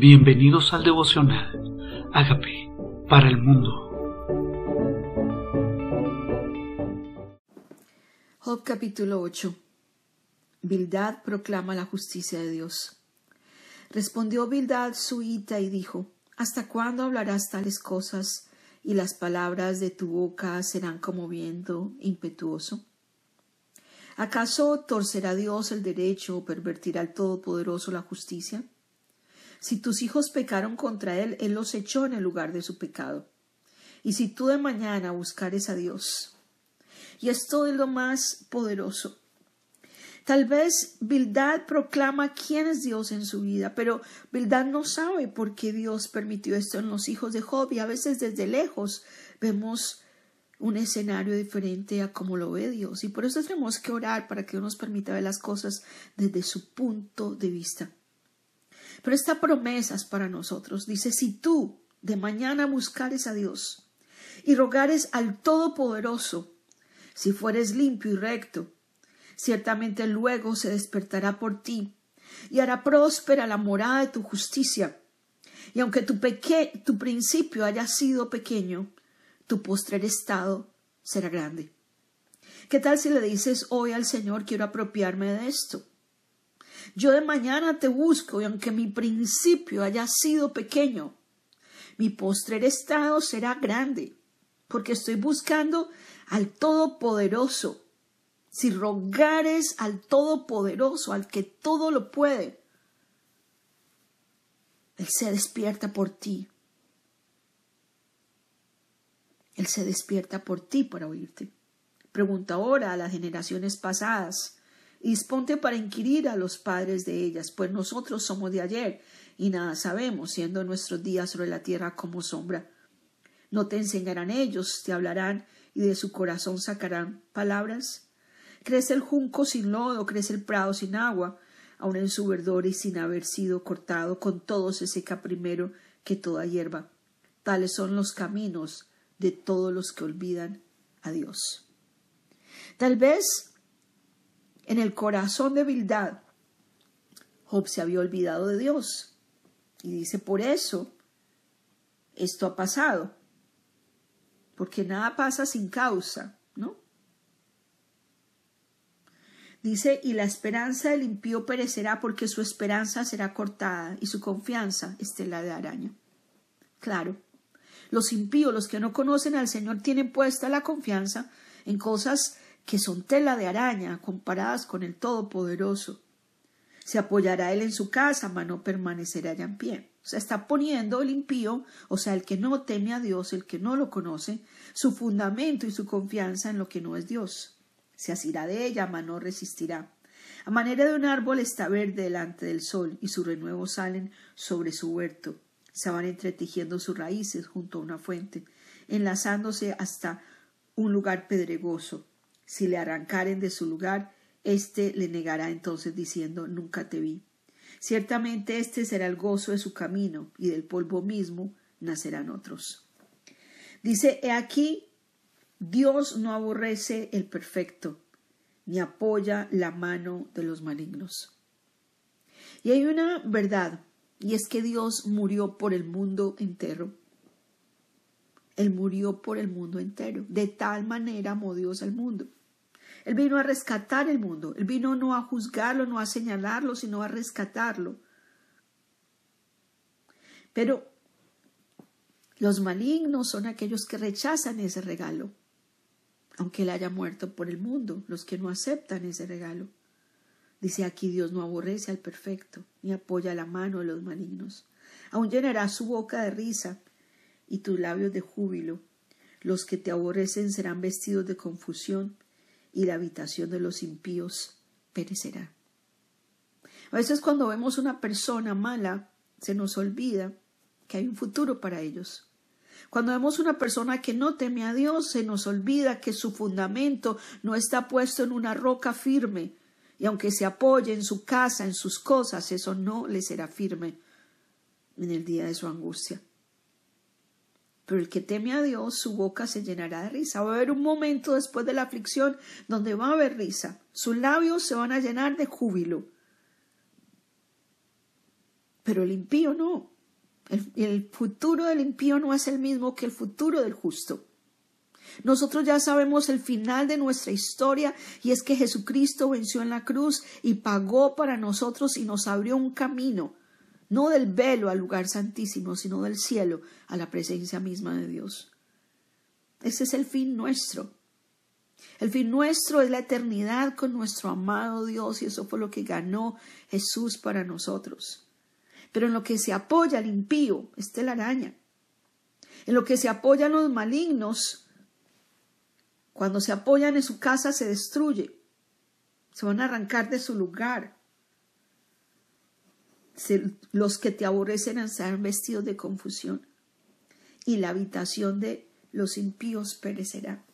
Bienvenidos al devocional. Hágame para el mundo. Job capítulo 8. Bildad proclama la justicia de Dios. Respondió Bildad suita y dijo, ¿Hasta cuándo hablarás tales cosas y las palabras de tu boca serán como viento impetuoso? ¿Acaso torcerá Dios el derecho o pervertirá al Todopoderoso la justicia? Si tus hijos pecaron contra él, él los echó en el lugar de su pecado. Y si tú de mañana buscares a Dios, y esto es lo más poderoso. Tal vez Bildad proclama quién es Dios en su vida, pero Bildad no sabe por qué Dios permitió esto en los hijos de Job y a veces desde lejos vemos un escenario diferente a cómo lo ve Dios y por eso tenemos que orar para que Dios nos permita ver las cosas desde su punto de vista. Pero esta promesa es para nosotros. Dice, si tú de mañana buscares a Dios y rogares al Todopoderoso, si fueres limpio y recto, ciertamente luego se despertará por ti y hará próspera la morada de tu justicia. Y aunque tu, tu principio haya sido pequeño, tu postrer estado será grande. ¿Qué tal si le dices hoy al Señor quiero apropiarme de esto? Yo de mañana te busco y aunque mi principio haya sido pequeño, mi postrer estado será grande, porque estoy buscando al Todopoderoso. Si rogares al Todopoderoso, al que todo lo puede, Él se despierta por ti. Él se despierta por ti para oírte. Pregunta ahora a las generaciones pasadas disponte para inquirir a los padres de ellas, pues nosotros somos de ayer y nada sabemos, siendo nuestros días sobre la tierra como sombra. No te enseñarán ellos, te hablarán y de su corazón sacarán palabras. Crece el junco sin lodo, crece el prado sin agua, aun en su verdor y sin haber sido cortado, con todo se seca primero que toda hierba. Tales son los caminos de todos los que olvidan a Dios. Tal vez en el corazón de Bildad, Job se había olvidado de Dios. Y dice, por eso esto ha pasado. Porque nada pasa sin causa, ¿no? Dice, y la esperanza del impío perecerá porque su esperanza será cortada y su confianza estela de araña. Claro, los impíos, los que no conocen al Señor, tienen puesta la confianza en cosas que son tela de araña comparadas con el Todopoderoso. Se apoyará él en su casa, mas no permanecerá allá en pie. O sea, está poniendo el impío, o sea, el que no teme a Dios, el que no lo conoce, su fundamento y su confianza en lo que no es Dios. Se asirá de ella, mas no resistirá. A manera de un árbol está verde delante del sol, y sus renuevos salen sobre su huerto. Se van entretejiendo sus raíces junto a una fuente, enlazándose hasta un lugar pedregoso si le arrancaren de su lugar, éste le negará entonces diciendo Nunca te vi. Ciertamente este será el gozo de su camino, y del polvo mismo nacerán otros. Dice, he aquí, Dios no aborrece el perfecto, ni apoya la mano de los malignos. Y hay una verdad, y es que Dios murió por el mundo entero. Él murió por el mundo entero. De tal manera amó Dios al mundo. Él vino a rescatar el mundo. Él vino no a juzgarlo, no a señalarlo, sino a rescatarlo. Pero los malignos son aquellos que rechazan ese regalo, aunque él haya muerto por el mundo, los que no aceptan ese regalo. Dice aquí Dios no aborrece al perfecto, ni apoya la mano de los malignos. Aún llenará su boca de risa y tus labios de júbilo. Los que te aborrecen serán vestidos de confusión y la habitación de los impíos perecerá. A veces cuando vemos una persona mala, se nos olvida que hay un futuro para ellos. Cuando vemos una persona que no teme a Dios, se nos olvida que su fundamento no está puesto en una roca firme, y aunque se apoye en su casa, en sus cosas, eso no le será firme en el día de su angustia. Pero el que teme a Dios, su boca se llenará de risa. Va a haber un momento después de la aflicción donde va a haber risa. Sus labios se van a llenar de júbilo. pero el impío no. El, el futuro del impío no es el mismo que el futuro del justo. Nosotros ya sabemos el final de nuestra historia y es que Jesucristo venció en la cruz y pagó para nosotros y nos abrió un camino, no del velo al lugar santísimo, sino del cielo a la presencia misma de Dios. Ese es el fin nuestro. El fin nuestro es la eternidad con nuestro amado Dios y eso fue lo que ganó Jesús para nosotros. Pero en lo que se apoya el impío está la araña. En lo que se apoyan los malignos, cuando se apoyan en su casa se destruye. Se van a arrancar de su lugar. Los que te aborrecen estarán vestidos de confusión y la habitación de los impíos perecerá.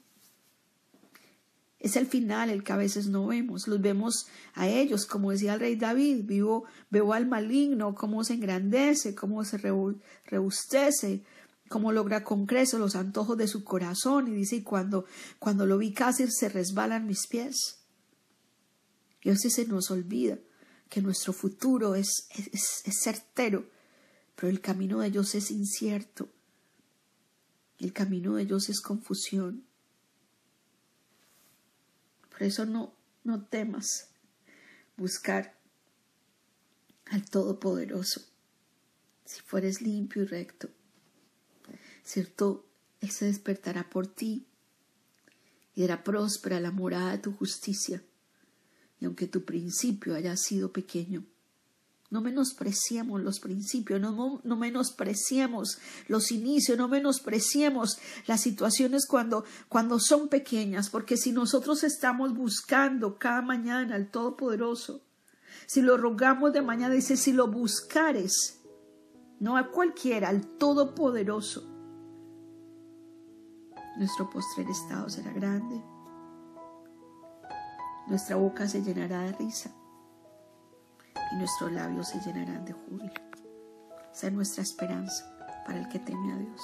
Es el final el que a veces no vemos. Los vemos a ellos, como decía el rey David, vivo, veo al maligno, cómo se engrandece, cómo se rebustece, cómo logra con creces los antojos de su corazón. Y dice, y cuando, cuando lo vi casi se resbalan mis pies. Veces se nos olvida que nuestro futuro es, es, es certero, pero el camino de ellos es incierto. El camino de ellos es confusión. Por eso no, no temas buscar al Todopoderoso. Si fueres limpio y recto, cierto, Él se despertará por ti y hará próspera la morada de tu justicia. Y aunque tu principio haya sido pequeño, no menospreciemos los principios, no, no, menospreciemos los inicios, no menospreciemos las situaciones cuando, cuando son pequeñas, porque si nosotros estamos buscando cada mañana al Todopoderoso, si lo rogamos de mañana, dice, si lo buscares, no a cualquiera, al Todopoderoso, nuestro postrer estado será grande, nuestra boca se llenará de risa y nuestros labios se llenarán de júbilo. Esa es nuestra esperanza para el que teme a Dios,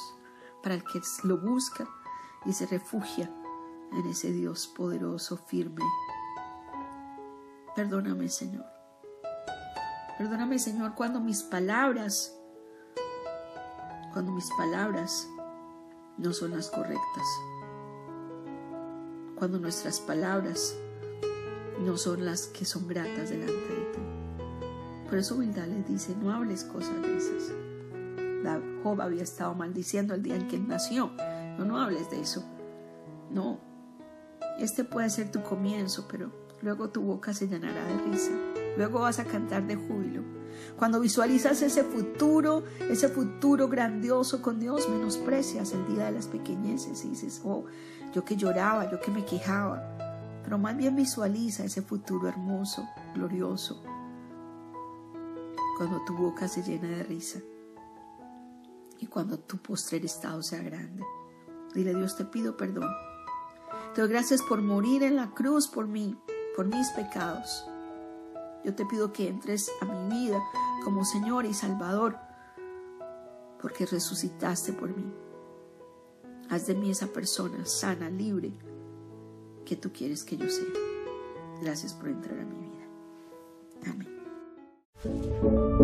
para el que lo busca y se refugia en ese Dios poderoso, firme. Perdóname, Señor. Perdóname, Señor, cuando mis palabras, cuando mis palabras no son las correctas. Cuando nuestras palabras no son las que son gratas delante de ti. Por eso humildad les dice, no hables cosas de esas. Job había estado maldiciendo el día en que nació. No, no hables de eso. No. Este puede ser tu comienzo, pero luego tu boca se llenará de risa. Luego vas a cantar de júbilo. Cuando visualizas ese futuro, ese futuro grandioso con Dios, menosprecias el día de las pequeñeces y dices, oh, yo que lloraba, yo que me quejaba. Pero más bien visualiza ese futuro hermoso, glorioso, cuando tu boca se llena de risa y cuando tu postrer estado sea grande. Dile, Dios, te pido perdón. Te doy gracias por morir en la cruz por mí, por mis pecados. Yo te pido que entres a mi vida como Señor y Salvador, porque resucitaste por mí. Haz de mí esa persona sana, libre, que tú quieres que yo sea. Gracias por entrar a mi vida. Amén.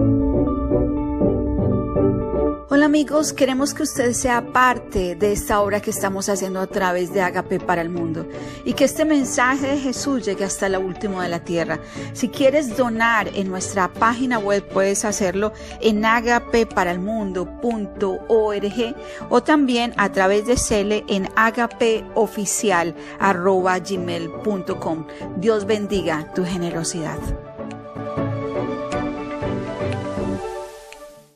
Amigos, queremos que usted sea parte de esta obra que estamos haciendo a través de Agape para el mundo y que este mensaje de Jesús llegue hasta la última de la tierra. Si quieres donar en nuestra página web puedes hacerlo en agapeparalmundo.org o también a través de Cele en agapeoficial.gmail.com. Dios bendiga tu generosidad.